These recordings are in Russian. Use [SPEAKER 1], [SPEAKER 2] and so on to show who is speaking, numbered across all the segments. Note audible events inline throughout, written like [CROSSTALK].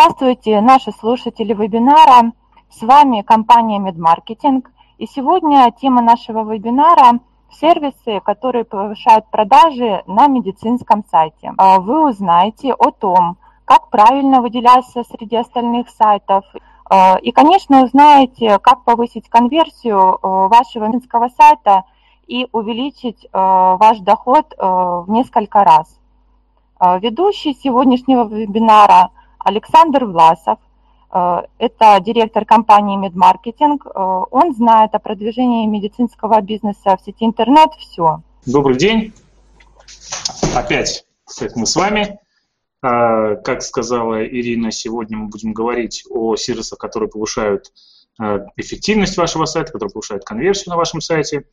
[SPEAKER 1] Здравствуйте, наши слушатели вебинара. С вами компания MedMarketing. И сегодня тема нашего вебинара – сервисы, которые повышают продажи на медицинском сайте. А вы узнаете о том, как правильно выделяться среди остальных сайтов. А, и, конечно, узнаете, как повысить конверсию а, вашего медицинского сайта и увеличить ваш доход в несколько раз. Ведущий сегодняшнего вебинара Александр Власов, э, это директор компании Медмаркетинг. Э, он знает о продвижении медицинского бизнеса в сети интернет все.
[SPEAKER 2] Добрый день. Опять мы с вами. Э, как сказала Ирина, сегодня мы будем говорить о сервисах, которые повышают эффективность вашего сайта, которые повышают конверсию на вашем сайте.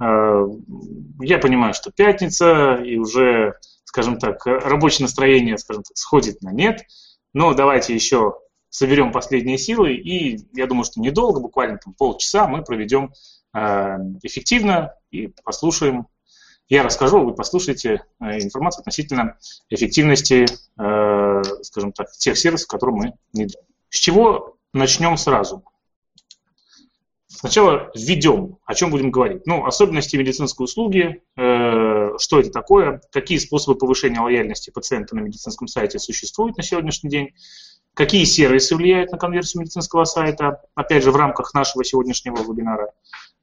[SPEAKER 2] Я понимаю, что пятница, и уже, скажем так, рабочее настроение, скажем так, сходит на нет – но давайте еще соберем последние силы, и я думаю, что недолго, буквально там полчаса мы проведем э, эффективно и послушаем. Я расскажу, вы послушаете э, информацию относительно эффективности, э, скажем так, тех сервисов, которые мы внедряем. С чего начнем сразу? Сначала введем, о чем будем говорить. Ну, особенности медицинской услуги, э, что это такое, какие способы повышения лояльности пациента на медицинском сайте существуют на сегодняшний день, какие сервисы влияют на конверсию медицинского сайта, опять же, в рамках нашего сегодняшнего вебинара,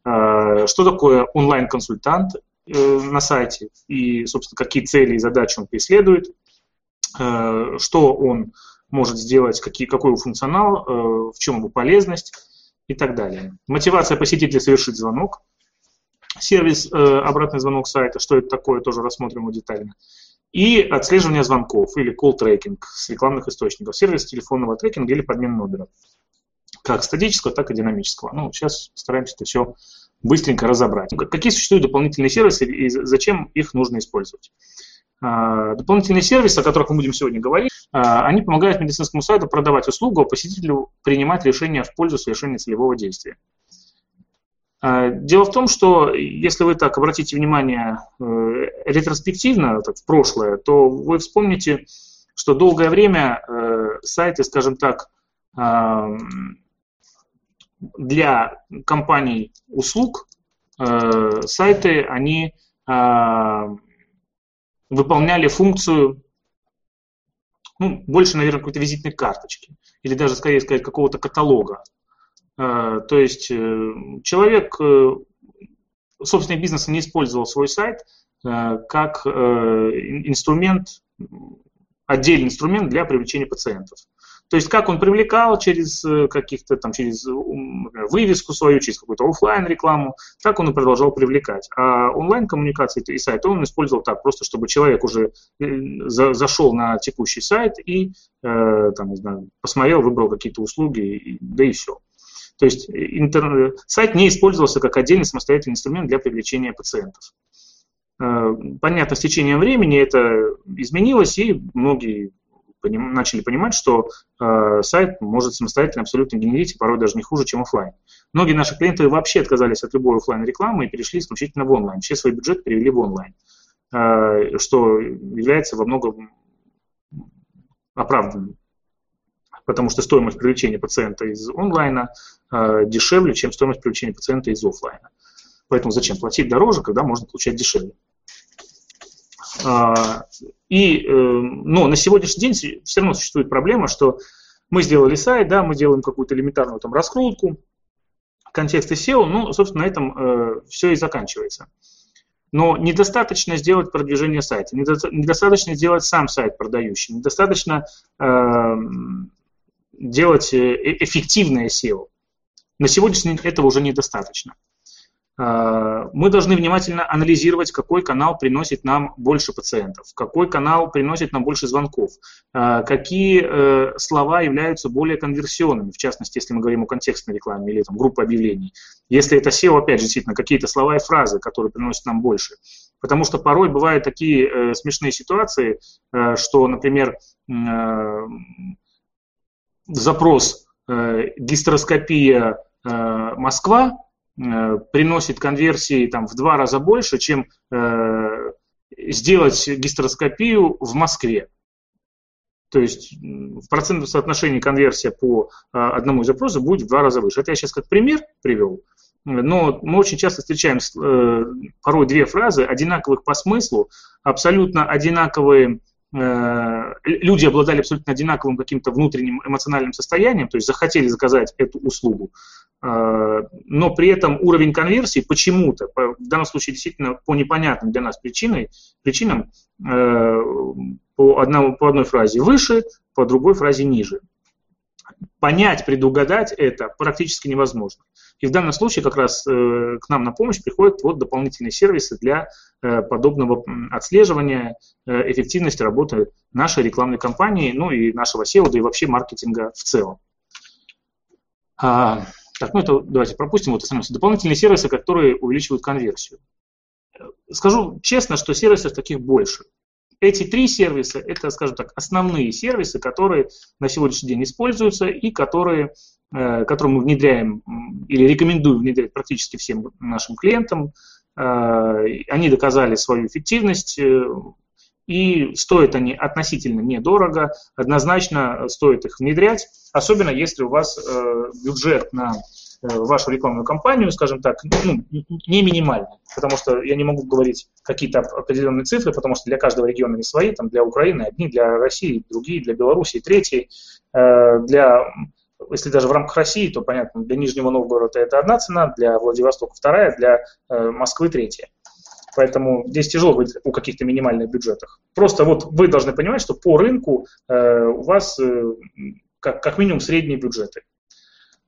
[SPEAKER 2] э, что такое онлайн-консультант э, на сайте и, собственно, какие цели и задачи он преследует, э, что он может сделать, какие, какой его функционал, в чем его полезность, и так далее. Мотивация посетителя совершить звонок. Сервис э, обратный звонок сайта, что это такое, тоже рассмотрим его детально. И отслеживание звонков или call tracking с рекламных источников. Сервис телефонного трекинга или подмен номера. Как статического, так и динамического. Ну, сейчас стараемся это все быстренько разобрать. Какие существуют дополнительные сервисы и зачем их нужно использовать? А, дополнительные сервисы, о которых мы будем сегодня говорить, а, они помогают медицинскому сайту продавать услугу, а посетителю принимать решения в пользу совершения целевого действия. А, дело в том, что если вы так обратите внимание э, ретроспективно так, в прошлое, то вы вспомните, что долгое время э, сайты, скажем так, для компаний услуг, э, сайты, они выполняли функцию, ну, больше, наверное, какой-то визитной карточки, или даже, скорее сказать, какого-то каталога. Э, то есть э, человек, э, собственный бизнес не использовал свой сайт как инструмент, отдельный инструмент для привлечения пациентов. То есть как он привлекал через каких-то там, через вывеску свою, через какую-то офлайн рекламу, так он и продолжал привлекать. А онлайн-коммуникации и сайт он использовал так, просто чтобы человек уже за, зашел на текущий сайт и там, не знаю, посмотрел, выбрал какие-то услуги, да и все. То есть интер... сайт не использовался как отдельный самостоятельный инструмент для привлечения пациентов. Понятно, с течением времени это изменилось, и многие поним, начали понимать, что э, сайт может самостоятельно абсолютно генерить, и порой даже не хуже, чем офлайн. Многие наши клиенты вообще отказались от любой офлайн рекламы и перешли исключительно в онлайн. Все свои бюджеты перевели в онлайн, э, что является во многом оправданным. Потому что стоимость привлечения пациента из онлайна э, дешевле, чем стоимость привлечения пациента из офлайна. Поэтому зачем платить дороже, когда можно получать дешевле? А, и, э, но на сегодняшний день все равно существует проблема, что мы сделали сайт, да, мы делаем какую-то элементарную там раскрутку, контексты SEO, ну, собственно, на этом э, все и заканчивается. Но недостаточно сделать продвижение сайта, недостаточно сделать сам сайт продающий, недостаточно э, делать э, эффективное SEO. На сегодняшний день этого уже недостаточно. А, мы должны внимательно анализировать, какой канал приносит нам больше пациентов, какой канал приносит нам больше звонков, а, какие э, слова являются более конверсионными, в частности, если мы говорим о контекстной рекламе или там, группе объявлений. Если это SEO, опять же, действительно, какие-то слова и фразы, которые приносят нам больше. Потому что порой бывают такие э, смешные ситуации, э, что, например, э, запрос э, гистероскопия э, Москва Э, приносит конверсии там, в два раза больше, чем сделать гистероскопию в Москве. То есть в процентном соотношении конверсия по одному из запросов будет в два раза выше. Это я сейчас как пример привел. Но мы очень часто встречаем порой две фразы, одинаковых по смыслу, абсолютно одинаковые люди обладали абсолютно одинаковым каким-то внутренним эмоциональным состоянием, то есть захотели заказать эту услугу, э, но при этом уровень конверсии почему-то, в данном случае действительно по непонятным для нас причиной, причинам, э, по, одному, по одной фразе выше, по другой фразе ниже. Понять, предугадать это практически невозможно. И в данном случае как раз э, к нам на помощь приходят вот дополнительные сервисы для э, подобного отслеживания э, эффективности работы нашей рекламной кампании, ну и нашего SEO, да и вообще маркетинга в целом. А, так, ну это давайте пропустим, вот остановимся. Дополнительные сервисы, которые увеличивают конверсию. Скажу честно, что сервисов таких больше. Эти три сервиса – это, скажем так, основные сервисы, которые на сегодняшний день используются и которые Э, который мы внедряем или рекомендуем внедрять практически всем нашим клиентам. Э, они доказали свою эффективность, э, и стоят они относительно недорого, однозначно стоит их внедрять, особенно если у вас бюджет на вашу рекламную кампанию, скажем так, ну, не минимальный, потому что я не могу говорить какие-то определенные цифры, потому что для каждого региона не свои, там для Украины одни, для России другие, для Беларуси третьи, для если даже в рамках России, то понятно, для Нижнего Новгорода это одна цена, для Владивостока вторая, для э, Москвы третья. Поэтому здесь тяжело быть у каких-то минимальных бюджетах. Просто вот вы должны понимать, что по рынку э, у вас э, как, как минимум средние бюджеты.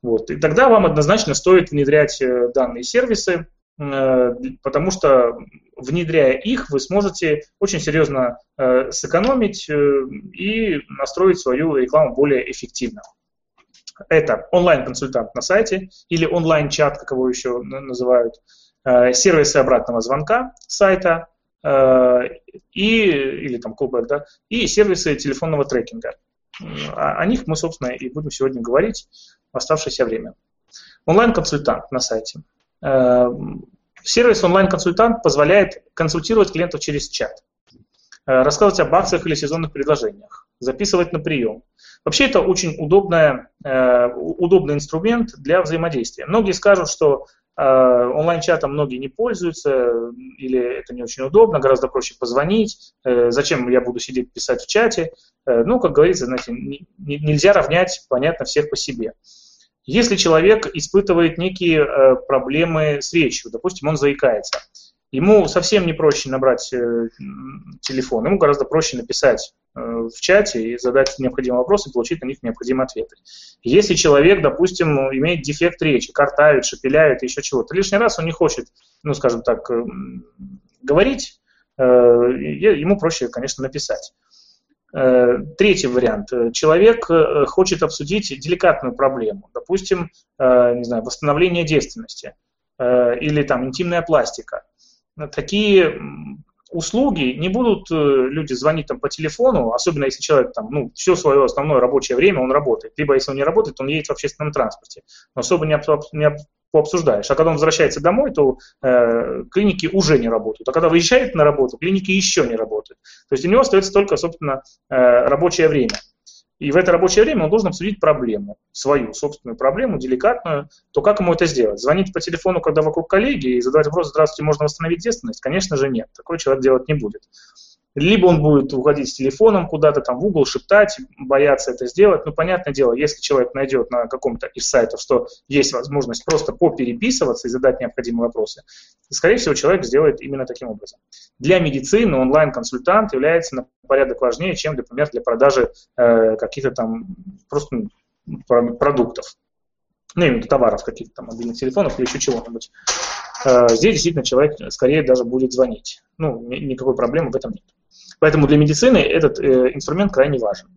[SPEAKER 2] Вот. И тогда вам однозначно стоит внедрять э, данные сервисы, э, потому что внедряя их, вы сможете очень серьезно э, сэкономить и настроить свою рекламу более эффективно. Это онлайн-консультант на сайте или онлайн-чат, как его еще называют, сервисы обратного звонка сайта и, или там callback, да, и сервисы телефонного трекинга. О них мы, собственно, и будем сегодня говорить в оставшееся время. Онлайн-консультант на сайте. Э, сервис онлайн-консультант позволяет консультировать клиентов через чат, рассказывать об акциях или сезонных предложениях, записывать на прием, Вообще это очень удобная, э, удобный инструмент для взаимодействия. Многие скажут, что э, онлайн-чатом многие не пользуются, или это не очень удобно, гораздо проще позвонить, э, зачем я буду сидеть писать в чате. Ну, как говорится, знаете, нельзя равнять, понятно, всех по себе. Если человек испытывает некие проблемы с речью, допустим, он заикается, ему совсем не проще набрать телефон, ему гораздо проще написать Э, в чате и задать необходимые вопросы и получить на них необходимые ответы. Если человек, допустим, имеет дефект речи, картавит, шепеляет, еще чего-то, лишний раз он не хочет, ну, скажем так, э, говорить, э, ему проще, конечно, написать. Третий вариант. Человек хочет обсудить деликатную проблему, допустим, не знаю, восстановление девственности или там интимная пластика. Такие услуги, не будут э, люди звонить там по телефону, особенно если человек там, ну, все свое основное рабочее время он работает. Либо если он не работает, он едет в общественном транспорте. Но особо не, не пообсуждаешь. А когда он возвращается домой, то э, клиники уже не работают. А когда выезжает на работу, клиники еще не работают. То есть у него остается только, собственно, э, рабочее время. И в это рабочее время он должен обсудить проблему, свою собственную проблему, деликатную, то как ему это сделать? Звонить по телефону, когда вокруг коллеги, и задавать вопрос, здравствуйте, можно восстановить девственность? Конечно же нет, такой человек делать не будет. Либо он будет уходить с телефоном куда-то там в угол, шептать, бояться это сделать. Ну, понятное дело, если человек найдет на каком-то из сайтов, что есть возможность просто попереписываться и задать необходимые вопросы, скорее всего, человек сделает именно таким образом. Для медицины онлайн-консультант является на порядок важнее, чем, например, для продажи э, каких-то там просто продуктов. Ну, именно товаров каких-то там, мобильных телефонов или еще чего-нибудь. Э, здесь действительно человек скорее даже будет звонить. Ну, никакой проблемы в этом нет. Поэтому для медицины этот э, инструмент крайне важен.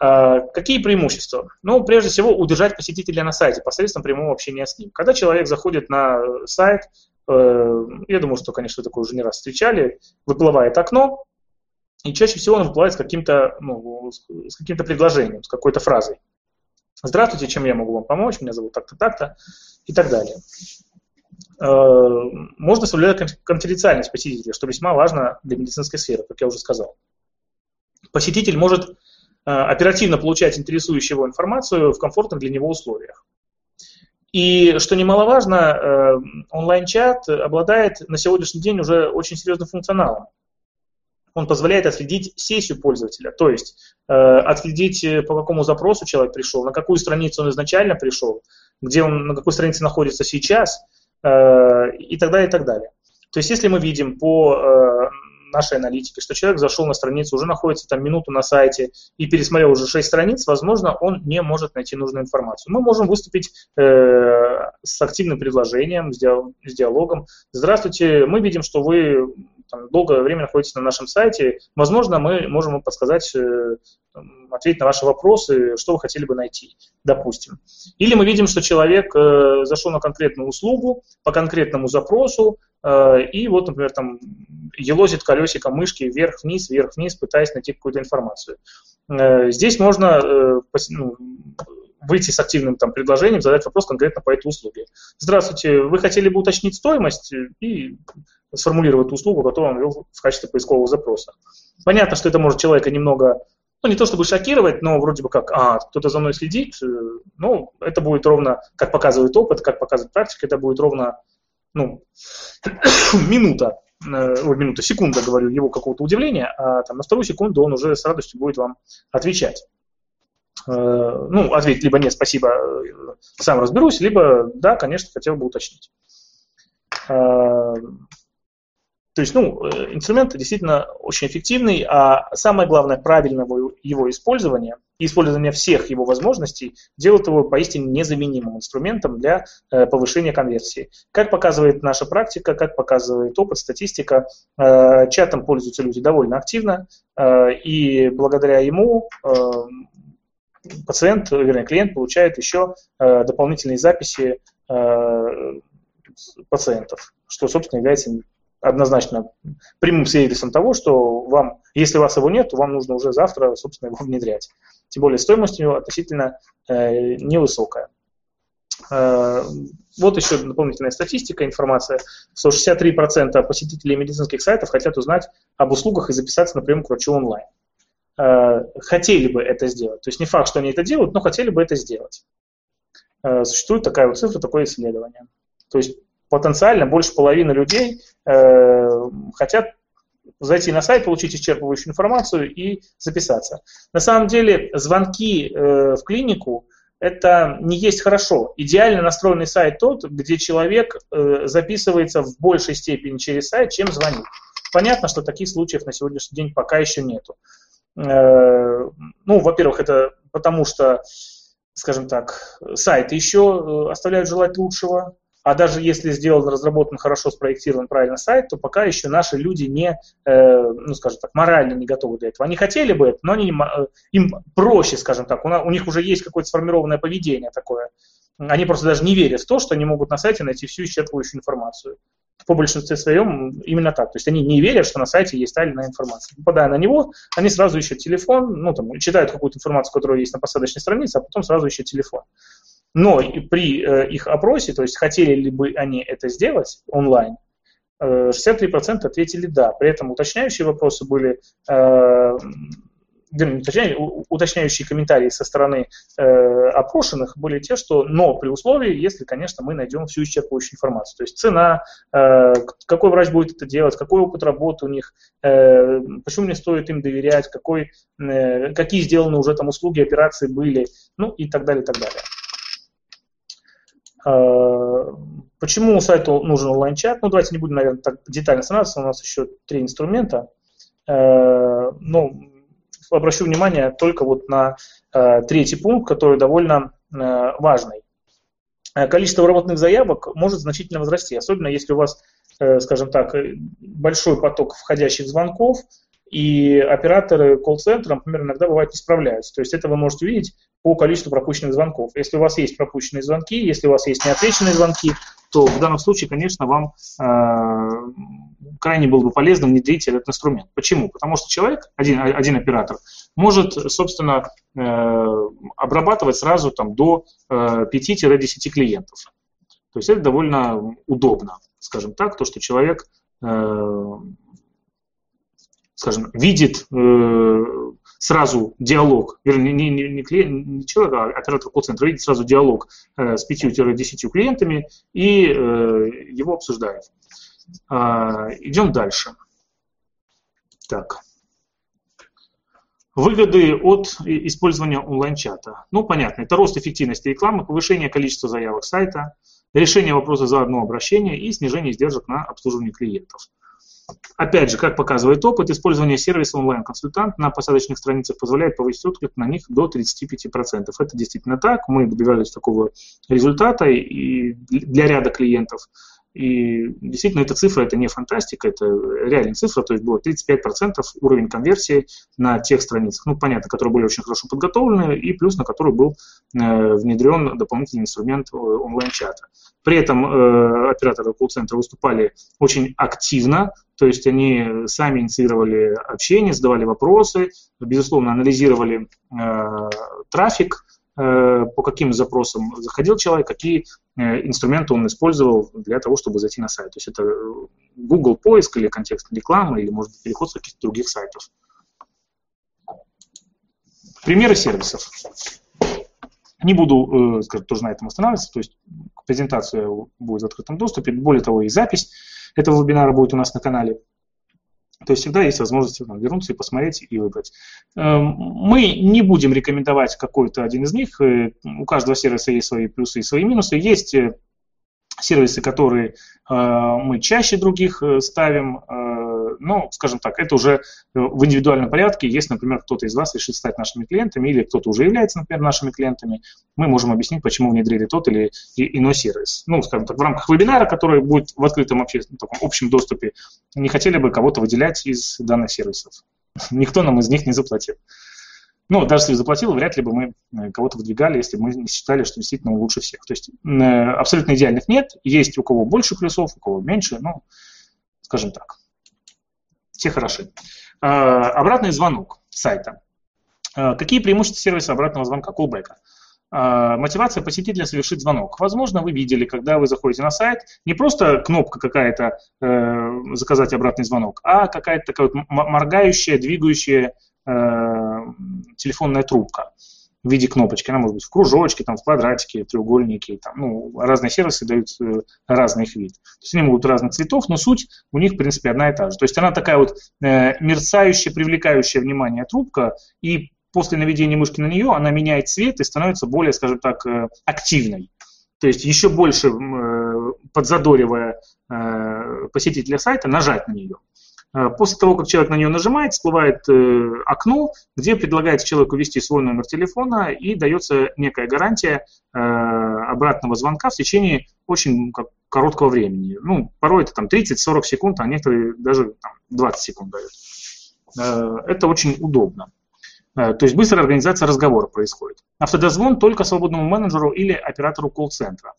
[SPEAKER 2] А, какие преимущества? Ну, прежде всего, удержать посетителя на сайте посредством прямого общения с ним. Когда человек заходит на сайт, э, я думаю, что, конечно, такое уже не раз встречали, выплывает окно, и чаще всего он выплывает с каким-то ну, с каким-то предложением, с какой-то фразой. Здравствуйте, чем я могу вам помочь? Меня зовут так-то, так-то и так далее. Э, можно соблюдать конфиденциальность посетителя, что весьма важно для медицинской сферы, как я уже сказал. Посетитель может оперативно получать интересующую его информацию в комфортных для него условиях. И, что немаловажно, онлайн-чат обладает на сегодняшний день уже очень серьезным функционалом он позволяет отследить сессию пользователя, то есть э, отследить, э, по какому запросу человек пришел, на какую страницу он изначально пришел, где он, на какой странице находится сейчас э, и так далее, и так далее. То есть если мы видим по э, нашей аналитике, что человек зашел на страницу, уже находится там минуту на сайте и пересмотрел уже 6 страниц, возможно, он не может найти нужную информацию. Мы можем выступить э, с активным предложением, с, диалогом. Здравствуйте, мы видим, что вы там, долгое время находитесь на нашем сайте, возможно, мы можем вам подсказать, э, ответить на ваши вопросы, что вы хотели бы найти, допустим. Или мы видим, что человек э, зашел на конкретную услугу по конкретному запросу, э, и вот, например, там елозит колесиком мышки вверх-вниз, вверх-вниз, пытаясь найти какую-то информацию. Здесь можно ну, выйти с активным там, предложением, задать вопрос конкретно по этой услуге. Здравствуйте, вы хотели бы уточнить стоимость и сформулировать услугу, которую он ввел в качестве поискового запроса. Понятно, что это может человека немного, ну не то чтобы шокировать, но вроде бы как, а, кто-то за мной следит, э, ну, это будет ровно, как показывает опыт, как показывает практика, это будет ровно, ну, [COUGHS] минута, э, ой, минута, секунда, говорю, его какого-то удивления, а там на вторую секунду он уже с радостью будет вам отвечать. Э, ну, ответить либо нет, спасибо, э, сам разберусь, либо да, конечно, хотел бы уточнить. Э, то есть, ну, инструмент действительно очень эффективный, а самое главное, правильного его использования и использование всех его возможностей делает его поистине незаменимым инструментом для повышения конверсии. Как показывает наша практика, как показывает опыт, статистика, чатом пользуются люди довольно активно, и благодаря ему пациент, вернее, клиент получает еще э, дополнительные записи э, пациентов, что, собственно, является однозначно прямым свидетельством того, что вам, если у вас его нет, то вам нужно уже завтра, собственно, его внедрять. Тем более стоимость у него относительно э, невысокая. Э, вот еще дополнительная статистика, информация. 163% посетителей медицинских сайтов хотят узнать об услугах и записаться на прием к врачу онлайн. Э, хотели бы это сделать. То есть не факт, что они это делают, но хотели бы это сделать. Э, существует такая вот цифра, такое исследование. То есть потенциально больше половины людей э, хотят зайти на сайт, получить исчерпывающую информацию и записаться. На самом деле звонки в клинику это не есть хорошо. Идеально настроенный сайт тот, где человек записывается в большей степени через сайт, чем звонит. Понятно, что таких случаев на сегодняшний день пока еще нету. Э, ну, во-первых, это потому что, скажем так, сайты еще э, оставляют желать лучшего, а даже если сделан, разработан, хорошо спроектирован правильно сайт, то пока еще наши люди не, э, ну, скажем так, морально не готовы для этого. Они хотели бы это, но они, им проще, скажем так, у них уже есть какое-то сформированное поведение такое. Они просто даже не верят в то, что они могут на сайте найти всю исчерпывающую информацию по большинстве своем именно так. То есть они не верят, что на сайте есть та или иная информация. Попадая на него, они сразу ищут телефон, ну, там, читают какую-то информацию, которая есть на посадочной странице, а потом сразу ищут телефон. Но при э, их опросе, то есть хотели ли бы они это сделать онлайн, 63% э, ответили да. При этом уточняющие вопросы были э, точнее, уточняющие комментарии со стороны э, опрошенных были те, что но при условии, если, конечно, мы найдем всю исчерпывающую информацию. То есть цена, э, какой врач будет это делать, какой опыт работы у них, э, почему мне стоит им доверять, какой, э, какие сделаны уже там услуги, операции были, ну и так далее, и так далее. Э, почему сайту нужен онлайн-чат? Ну, давайте не будем, наверное, так детально останавливаться, у нас еще три инструмента. Э, ну, обращу внимание только вот на э, третий пункт, который довольно э, важный. Э, количество выработанных заявок может значительно возрасти, особенно если у вас, э, скажем так, большой поток входящих звонков, и операторы колл-центра, например, иногда бывает не справляются. То есть это вы можете увидеть по количеству пропущенных звонков. Если у вас есть пропущенные звонки, если у вас есть неотвеченные звонки, то в данном случае, конечно, вам э, крайне было бы полезно внедрить этот инструмент. Почему? Потому что человек, один, один оператор, может, собственно, э, обрабатывать сразу там, до э, 5-10 клиентов. То есть это довольно удобно, скажем так, то, что человек, э, скажем, видит э, сразу диалог, вернее, не, не, не, клиент, не человек, а оператор колл-центра видит сразу диалог э, с 5-10 клиентами и э, его обсуждает. Э, идем дальше. Так. Выгоды от использования онлайн-чата. Ну, понятно, это рост эффективности рекламы, повышение количества заявок сайта, решение вопроса за одно обращение и снижение издержек на обслуживание клиентов. Опять же, как показывает опыт, использование сервиса онлайн-консультант на посадочных страницах позволяет повысить отклик на них до 35%. Это действительно так. Мы добивались такого результата и для ряда клиентов. И действительно, эта цифра, это не фантастика, это реальная цифра, то есть было 35% уровень конверсии на тех страницах, ну, понятно, которые были очень хорошо подготовлены, и плюс на который был э, внедрен дополнительный инструмент э, онлайн-чата. При этом э, операторы колл-центра выступали очень активно, то есть они сами инициировали общение, задавали вопросы, безусловно, анализировали э, трафик, по каким запросам заходил человек, какие э, инструменты он использовал для того, чтобы зайти на сайт. То есть это Google поиск или контекст рекламы, или, может быть, переход с каких-то других сайтов. Примеры сервисов. Не буду, э, скажем, тоже на этом останавливаться, то есть презентация будет в открытом доступе. Более того, и запись этого вебинара будет у нас на канале. То есть всегда есть возможность там, вернуться и посмотреть и выбрать. Эм, мы не будем рекомендовать какой-то один из них. Э, у каждого сервиса есть свои плюсы и свои минусы. Есть э, сервисы, которые э, мы чаще других ставим, ну, скажем так, это уже в индивидуальном порядке. Если, например, кто-то из вас решит стать нашими клиентами или кто-то уже является, например, нашими клиентами, мы можем объяснить, почему внедрили тот или иной сервис. Ну, скажем так, в рамках вебинара, который будет в открытом общественном, таком общем доступе, не хотели бы кого-то выделять из данных сервисов. [LAUGHS] Никто нам из них не заплатил. Ну, даже если заплатил, вряд ли бы мы э, кого-то выдвигали, если бы мы не считали, что действительно лучше всех. То есть э, абсолютно идеальных нет. Есть у кого больше плюсов, у кого меньше, ну, скажем так. Все хороши. А, обратный звонок сайта. А, какие преимущества сервиса обратного звонка, callback? А, мотивация посетителя совершить звонок. Возможно, вы видели, когда вы заходите на сайт, не просто кнопка какая-то э, «заказать обратный звонок», а какая-то такая вот моргающая, двигающая э, телефонная трубка в виде кнопочки. Она может быть в кружочке, там, в квадратике, в треугольнике. Там, ну, разные сервисы дают э, разный их вид. То есть они могут разных цветов, но суть у них, в принципе, одна и та же. То есть она такая вот э, мерцающая, привлекающая внимание трубка, и после наведения мышки на нее она меняет цвет и становится более, скажем так, э, активной. То есть еще больше э, подзадоривая э, посетителя сайта нажать на нее. После того, как человек на нее нажимает, всплывает окно, где предлагается человеку ввести свой номер телефона и дается некая гарантия обратного звонка в течение очень короткого времени. Ну, порой это там 30-40 секунд, а некоторые даже там, 20 секунд дают. Это очень удобно. Э, то есть быстрая организация разговора происходит. Автодозвон только свободному менеджеру или оператору колл-центра.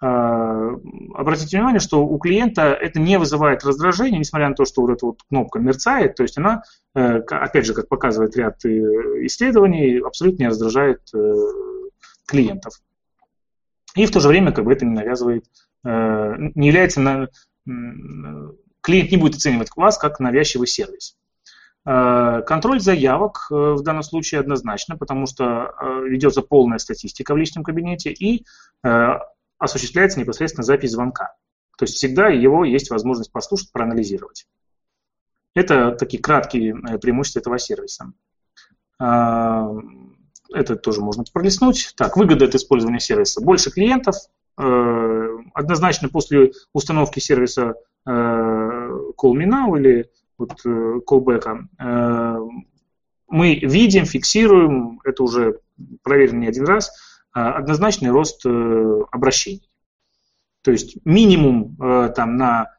[SPEAKER 2] Э, обратите внимание, что у клиента это не вызывает раздражения, несмотря на то, что вот эта вот кнопка мерцает, то есть она, э, опять же, как показывает ряд исследований, абсолютно не раздражает клиентов. И в то же время как бы это не навязывает, не является, на, клиент не будет оценивать вас как навязчивый сервис. Э, контроль заявок э, в данном случае однозначно, потому что э, ведется полная статистика в личном кабинете и осуществляется непосредственно запись звонка. То есть всегда его есть возможность послушать, проанализировать. Это такие краткие преимущества этого сервиса. Это тоже можно пролистнуть. Так, выгоды от использования сервиса. Больше клиентов. Однозначно после установки сервиса Call Me Now или вот, э, э, мы видим, фиксируем, это уже проверено не один раз, э, однозначный рост обращений. То есть минимум там на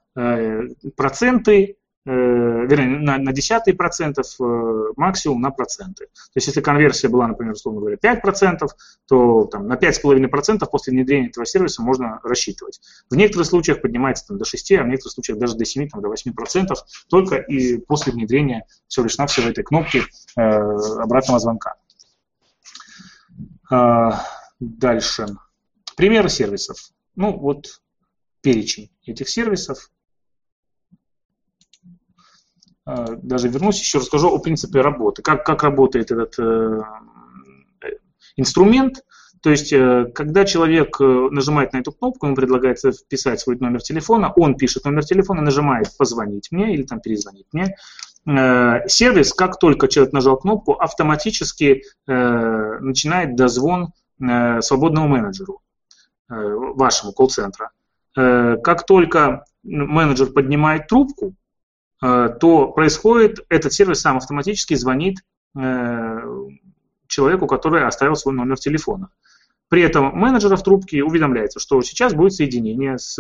[SPEAKER 2] проценты Э, вернее, на, на десятые процентов, э, максимум на проценты. То есть, если конверсия была, например, условно говоря, 5%, то там, на 5,5% после внедрения этого сервиса можно рассчитывать. В некоторых случаях поднимается там, до 6, а в некоторых случаях даже до 7, там, до 8% только и после внедрения всего лишь навсего этой кнопки э, обратного звонка. Э, дальше. Примеры сервисов. Ну, вот перечень этих сервисов. даже вернусь, еще расскажу о принципе работы, как, как работает этот инструмент. То есть, когда человек нажимает на эту кнопку, ему предлагается вписать свой номер телефона, он пишет номер телефона, нажимает «позвонить мне» или там «перезвонить мне», Э, сервис, как только человек нажал кнопку, автоматически э, начинает дозвон э, свободному менеджеру, вашему колл-центра. Как только менеджер поднимает трубку, то происходит, этот сервис сам автоматически звонит человеку, который оставил свой номер телефона. При этом менеджера в трубке уведомляется, что сейчас будет соединение с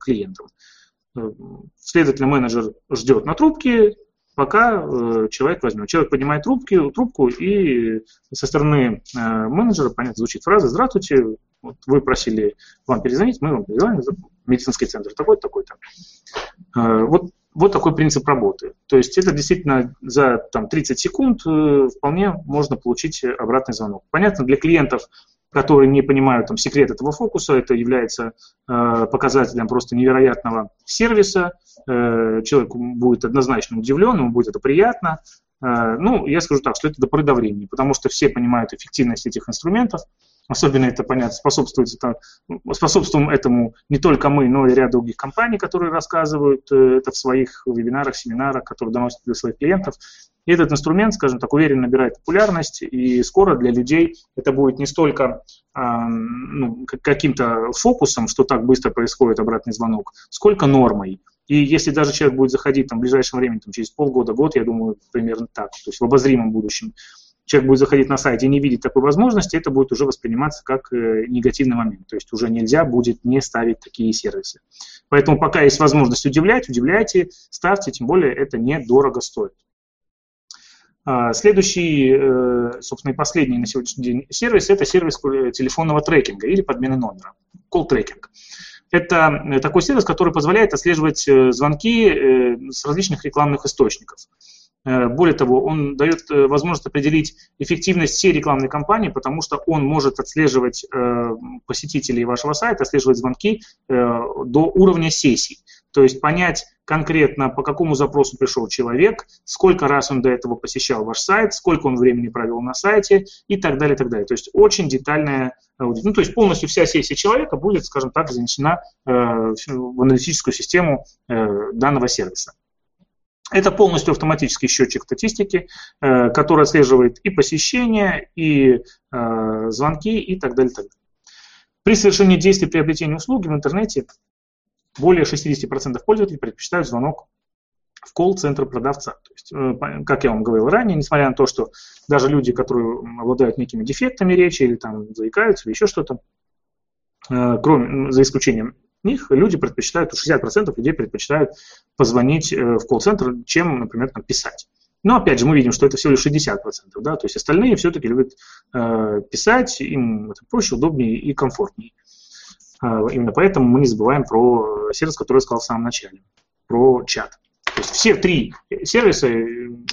[SPEAKER 2] клиентом. Следовательно, менеджер ждет на трубке, пока э, человек возьмет. Человек поднимает трубки, трубку, и со стороны э, менеджера, понятно, звучит фраза «Здравствуйте, вот вы просили вам перезвонить, мы вам перезвоним, медицинский центр такой-то, такой-то». Э, вот, вот такой принцип работы. То есть это действительно за там, 30 секунд вполне можно получить обратный звонок. Понятно, для клиентов которые не понимают там, секрет этого фокуса. Это является э, показателем просто невероятного сервиса. Э, человек будет однозначно удивлен, ему будет это приятно. Э, ну, я скажу так, что это до времени, потому что все понимают эффективность этих инструментов. Особенно это, понятно, способствует это, способствуем этому не только мы, но и ряд других компаний, которые рассказывают э, это в своих вебинарах, семинарах, которые доносят для своих клиентов. И этот инструмент, скажем так, уверенно набирает популярность, и скоро для людей это будет не столько э, ну, каким-то фокусом, что так быстро происходит обратный звонок, сколько нормой. И если даже человек будет заходить там, в ближайшем времени, там, через полгода, год, я думаю, примерно так, то есть в обозримом будущем, человек будет заходить на сайт и не видеть такой возможности, это будет уже восприниматься как э, негативный момент. То есть уже нельзя будет не ставить такие сервисы. Поэтому пока есть возможность удивлять, удивляйте, ставьте, тем более это недорого стоит. А, следующий, э, собственно, и последний на сегодняшний день сервис – это сервис телефонного трекинга или подмены номера, call tracking. Это э, такой сервис, который позволяет отслеживать звонки с различных рекламных источников. Э, более того, он дает э, возможность определить эффективность всей рекламной кампании, потому что он может отслеживать э, посетителей вашего сайта, отслеживать звонки до уровня сессий. То есть понять конкретно, по какому запросу пришел человек, сколько раз он до этого посещал ваш сайт, сколько он времени провел на сайте и так далее, и так далее. То есть очень детальная аудит. Ну, то есть полностью вся сессия человека будет, скажем так, занесена в аналитическую систему данного сервиса. Это полностью автоматический счетчик статистики, э, который отслеживает и посещения, и э, звонки, и так далее, так далее. При совершении действий приобретения услуги в интернете более 60% пользователей предпочитают звонок в колл-центр продавца. То есть, э, как я вам говорил ранее, несмотря на то, что даже люди, которые обладают некими дефектами речи или там заикаются, или еще что-то, кроме, за исключением них люди предпочитают, 60% людей предпочитают позвонить э, в колл-центр, чем, например, там, писать. Но опять же, мы видим, что это всего лишь 60%, да, то есть остальные все-таки любят э, писать, им это проще, удобнее и комфортнее. Э, именно поэтому мы не забываем про сервис, который я сказал в самом начале, про чат. То есть все три сервиса,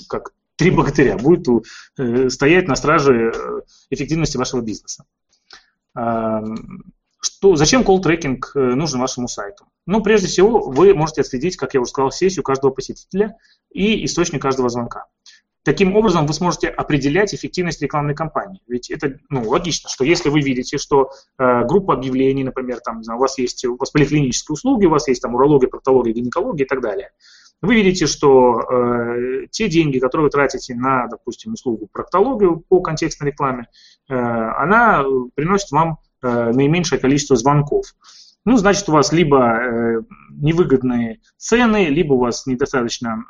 [SPEAKER 2] как три богатыря, будут э, стоять на страже э, эффективности вашего бизнеса. Эм, что, зачем колл-трекинг э, нужен вашему сайту? Ну, прежде всего, вы можете отследить, как я уже сказал, сессию каждого посетителя и источник каждого звонка. Таким образом, вы сможете определять эффективность рекламной кампании. Ведь это ну, логично, что если вы видите, что э, группа объявлений, например, там, знаю, у вас есть у вас поликлинические услуги, у вас есть там урология, проктология, гинекология и так далее, вы видите, что э, те деньги, которые вы тратите на, допустим, услугу проктологию по контекстной рекламе, э, она приносит вам наименьшее количество звонков. Ну, значит, у вас либо э, невыгодные цены, либо у вас недостаточно,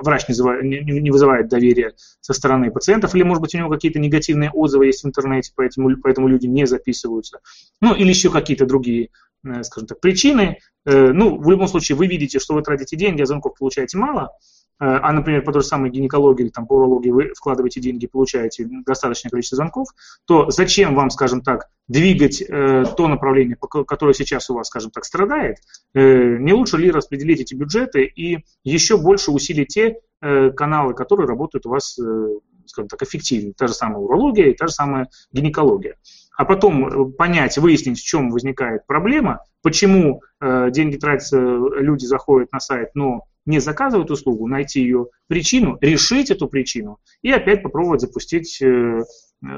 [SPEAKER 2] врач не, вызывает, доверия со стороны пациентов, или, может быть, у него какие-то негативные отзывы есть в интернете, поэтому, поэтому люди не записываются. Ну, или еще какие-то другие, э, скажем так, причины. Э, ну, в любом случае, вы видите, что вы тратите деньги, а звонков получаете мало, Э, а, например, по той же самой гинекологии или там, по урологии вы вкладываете деньги, получаете достаточное количество звонков, то зачем вам, скажем так, двигать э, то направление, которое сейчас у вас, скажем так, страдает? Э, не лучше ли распределить эти бюджеты и еще больше усилить те э, каналы, которые работают у вас, э, скажем так, эффективнее? Та же самая урология и та же самая гинекология. А потом э, понять, выяснить, в чем возникает проблема, почему э, деньги тратятся, люди заходят на сайт, но не заказывать услугу, найти ее причину, решить эту причину и опять попробовать запустить э,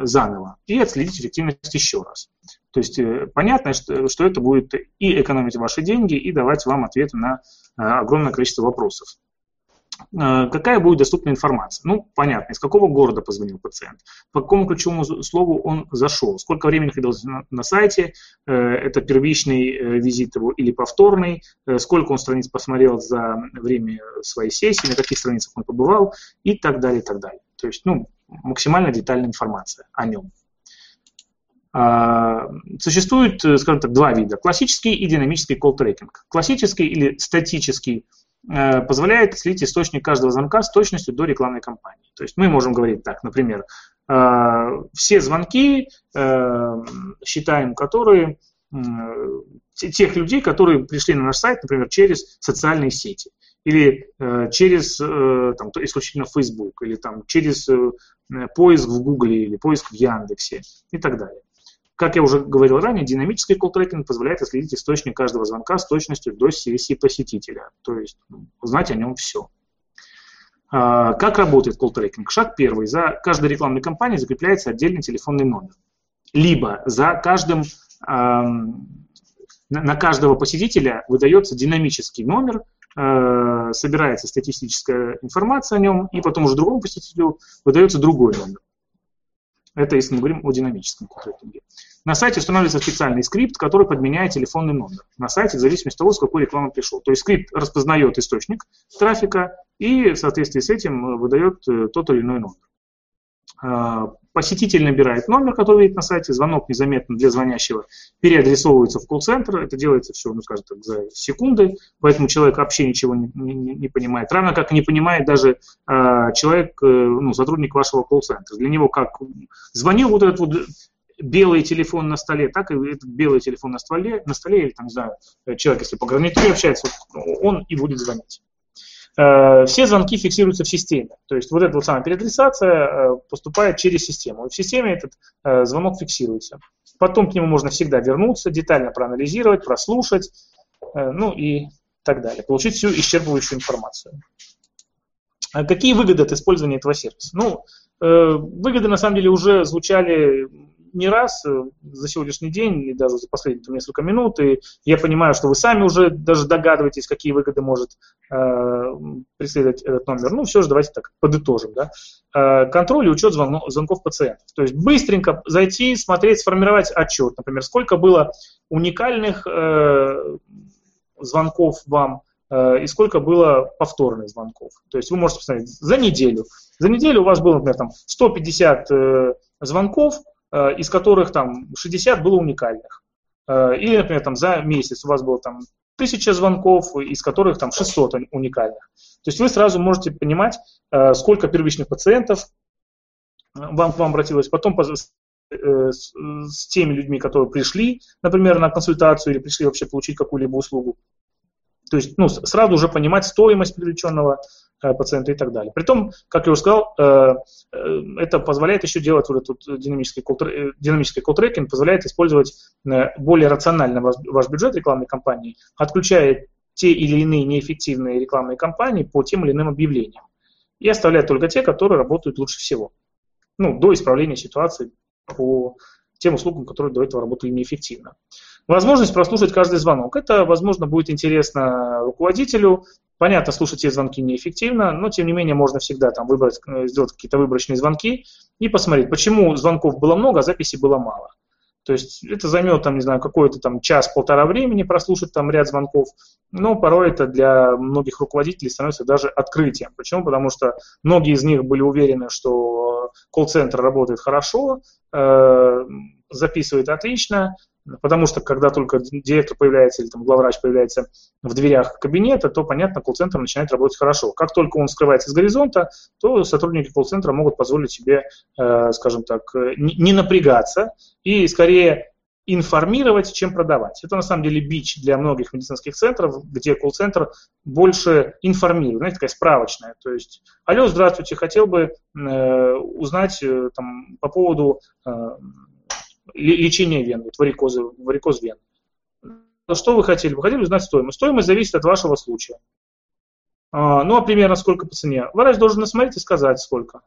[SPEAKER 2] заново и отследить эффективность еще раз. То есть э, понятно, что, что это будет и экономить ваши деньги, и давать вам ответы на э, огромное количество вопросов. Э, какая будет доступна информация? Ну, понятно, из какого города позвонил пациент, по какому ключевому слову он зашел, сколько времени находился на, на сайте, э, это первичный э, визит его или повторный, сколько он страниц посмотрел за время своей сессии, на каких страницах он побывал и так далее, и так далее. То есть, ну, максимально детальная информация о нем. А, существует, скажем так, два вида. Классический и динамический колл-трекинг. Классический или статический – Э, позволяет слить источник каждого звонка с точностью до рекламной кампании. То есть мы можем говорить так, например, э, все звонки э, считаем, которые тех людей, которые пришли на наш сайт, например, через социальные сети или через там, исключительно Facebook, или там, через поиск в Гугле или поиск в Яндексе и так далее. Как я уже говорил ранее, динамический колл-трекинг позволяет отследить источник каждого звонка с точностью до сессии посетителя, то есть ну, узнать о нем все. А, как работает колл-трекинг? Шаг первый. За каждой рекламной кампанией закрепляется отдельный телефонный номер. Либо за каждым, на каждого посетителя выдается динамический номер, э, собирается статистическая информация о нем, и потом уже другому посетителю выдается другой номер. Это если мы говорим о динамическом контрактинге. На сайте устанавливается специальный скрипт, который подменяет телефонный номер. На сайте в зависимости от того, с какой рекламы пришел. То есть скрипт распознает источник трафика и в соответствии с этим выдает э, тот или иной номер. Посетитель набирает номер, который видит на сайте, звонок незаметно для звонящего переадресовывается в колл-центр, это делается все, ну, скажем так, за секунды, поэтому человек вообще ничего не, не, не понимает. Равно как не понимает даже э, человек, э, ну, сотрудник вашего колл-центра. Для него как звонил вот этот вот белый телефон на столе, так и этот белый телефон на столе, на столе или там, не знаю, человек, если по гарнитуре общается, он и будет звонить. Э, все звонки фиксируются в системе. То есть вот эта вот самая переадресация э, поступает через систему. В системе этот э, звонок фиксируется. Потом к нему можно всегда вернуться, детально проанализировать, прослушать, ну и так далее. Получить всю исчерпывающую информацию. А какие выгоды от использования этого сервиса? Ну, выгоды на самом деле уже звучали не раз э, за сегодняшний день и даже за последние там, несколько минут, и я понимаю, что вы сами уже даже догадываетесь, какие выгоды может э, преследовать этот номер. Ну, все же давайте так подытожим. Да? Э, контроль и учет звонков, звонков пациентов. То есть быстренько зайти, смотреть, сформировать отчет. Например, сколько было уникальных э, звонков вам, э, и сколько было повторных звонков. То есть вы можете посмотреть за неделю. За неделю у вас было, например, там 150 э, звонков, из которых там 60 было уникальных. Э, или, например, там за месяц у вас было там 1000 звонков, из которых там 600 уникальных. То есть вы сразу можете понимать, э, сколько первичных пациентов вам к вам обратилось, потом с теми людьми, которые пришли, например, на консультацию или пришли вообще получить какую-либо услугу. То есть ну, сразу уже понимать стоимость привлеченного Э, пациента и так далее. Притом, как я уже сказал, э, э, это позволяет еще делать вот этот динамический динамический колл-трекинг, позволяет использовать более рационально ваш бюджет рекламной кампании, отключая те или иные неэффективные рекламные кампании по тем или иным объявлениям. И оставляет только те, которые работают лучше всего. Ну, до исправления ситуации по тем услугам, которые до этого работали неэффективно. Возможность прослушать каждый звонок. Это, возможно, будет интересно руководителю. Понятно, слушать все звонки неэффективно, но, тем не менее, можно всегда там выбрать, э, сделать какие-то выборочные звонки и посмотреть, почему звонков было много, а записей было мало. То есть это займет, там, не знаю, какой-то там час-полтора времени прослушать там ряд звонков, но порой это для многих руководителей становится даже открытием. Почему? Потому что многие из них были уверены, что колл-центр работает хорошо, э, записывает отлично, Потому что когда только директор появляется или там главврач появляется в дверях кабинета, то, понятно, колл-центр начинает работать хорошо. Как только он скрывается с горизонта, то сотрудники колл-центра могут позволить себе, э, скажем так, не напрягаться и скорее информировать, чем продавать. Это на самом деле бич для многих медицинских центров, где колл-центр больше информирует, знаете, такая справочная. То есть, алло, здравствуйте, хотел бы э, узнать э, там, по поводу э, лечение вен, вот варикозы, варикоз вен. Что вы хотели? Вы хотели узнать стоимость. Стоимость зависит от вашего случая. А, ну, а примерно сколько по цене? Врач должен насмотреть и сказать, сколько.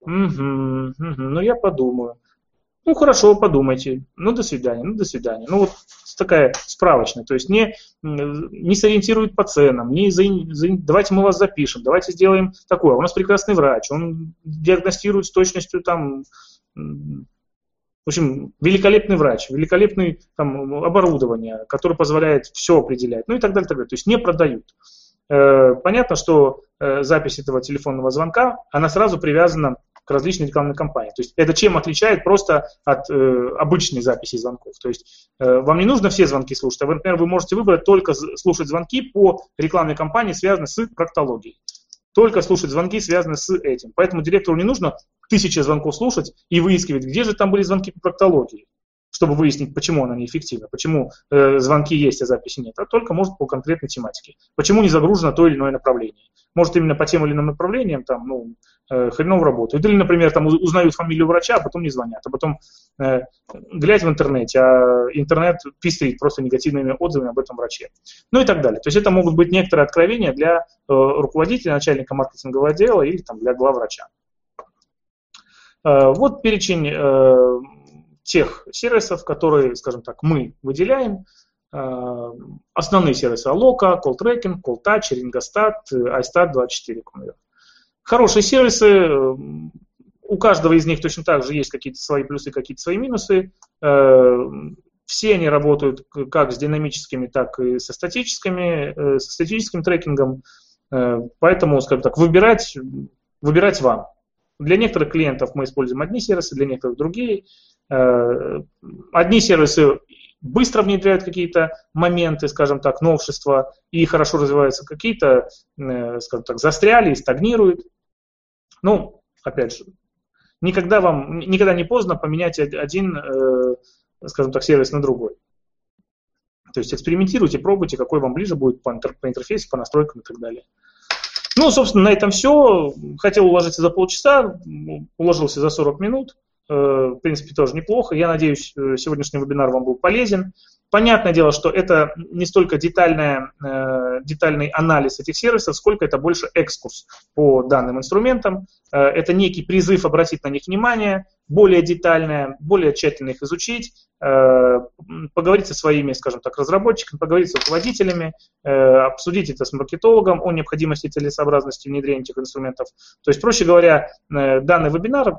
[SPEAKER 2] Угу, угу, ну я подумаю. Ну хорошо, подумайте. Ну до свидания, ну до свидания. Ну вот такая справочная, то есть не, не сориентирует по ценам, не за, за, давайте мы вас запишем, давайте сделаем такое. У нас прекрасный врач, он диагностирует с точностью там, в общем, великолепный врач, великолепное там, оборудование, которое позволяет все определять, ну и так далее, так далее. То есть не продают. Э, понятно, что э, запись этого телефонного звонка, она сразу привязана к различным рекламным кампаниям. То есть это чем отличает просто от э, обычной записи звонков. То есть вам не нужно все звонки слушать, а, вы, например, вы можете выбрать только слушать звонки по рекламной кампании, связанной с проктологией. Только слушать звонки, связанные с этим. Поэтому директору не нужно тысячи звонков слушать и выискивать, где же там были звонки по проктологии чтобы выяснить, почему она неэффективна, почему э, звонки есть, а записи нет, а только может по конкретной тематике. Почему не загружено то или иное направление. Может именно по тем или иным направлениям там, ну, э, хреново работают. Или, например, там узнают фамилию врача, а потом не звонят, а потом э, глядь в интернете, а интернет пестрит просто негативными отзывами об этом враче. Ну и так далее. То есть это могут быть некоторые откровения для э, руководителя, начальника маркетингового отдела или там, для главврача. Э, вот перечень э, тех сервисов, которые, скажем так, мы выделяем. Э, основные сервисы Aloka, Call Tracking, Call Touch, Ringostat, iStat 24. Хорошие сервисы, у каждого из них точно так же есть какие-то свои плюсы, какие-то свои минусы. Э, все они работают как с динамическими, так и со статическими, э, со статическим трекингом. Поэтому, скажем так, выбирать, выбирать вам. Для некоторых клиентов мы используем одни сервисы, для некоторых другие. Э, одни сервисы быстро внедряют какие-то моменты, скажем так, новшества и хорошо развиваются, какие-то, э, скажем так, застряли и стагнируют. Ну, опять же, никогда вам, никогда не поздно поменять один, э, скажем так, сервис на другой. То есть экспериментируйте, пробуйте, какой вам ближе будет по интерфейсу, по настройкам и так далее. Ну, собственно, на этом все. Хотел уложиться за полчаса, уложился за 40 минут. Э, в принципе, тоже неплохо. Я надеюсь, э, сегодняшний вебинар вам был полезен. Понятное дело, что это не столько детальная, э, детальный анализ этих сервисов, сколько это больше экскурс по данным инструментам. Это некий призыв обратить на них внимание, более детальное, более тщательно их изучить, поговорить со своими, скажем так, разработчиками, поговорить с руководителями, обсудить это с маркетологом о необходимости целесообразности внедрения этих инструментов. То есть, проще говоря, данный вебинар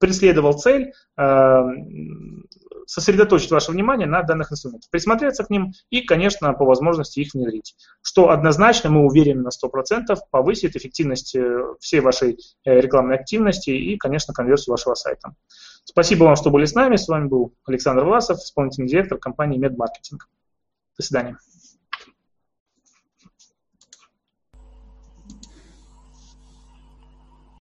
[SPEAKER 2] преследовал цель э, сосредоточить ваше внимание на данных инструментах, присмотреться к ним и, конечно, по возможности их внедрить, что однозначно, мы уверены на 100%, повысит эффективность э, всей вашей э, рекламной активности и, конечно, конверсию вашего сайта. Спасибо вам, что были с нами. С вами был Александр Власов, исполнительный директор компании MedMarketing. До свидания.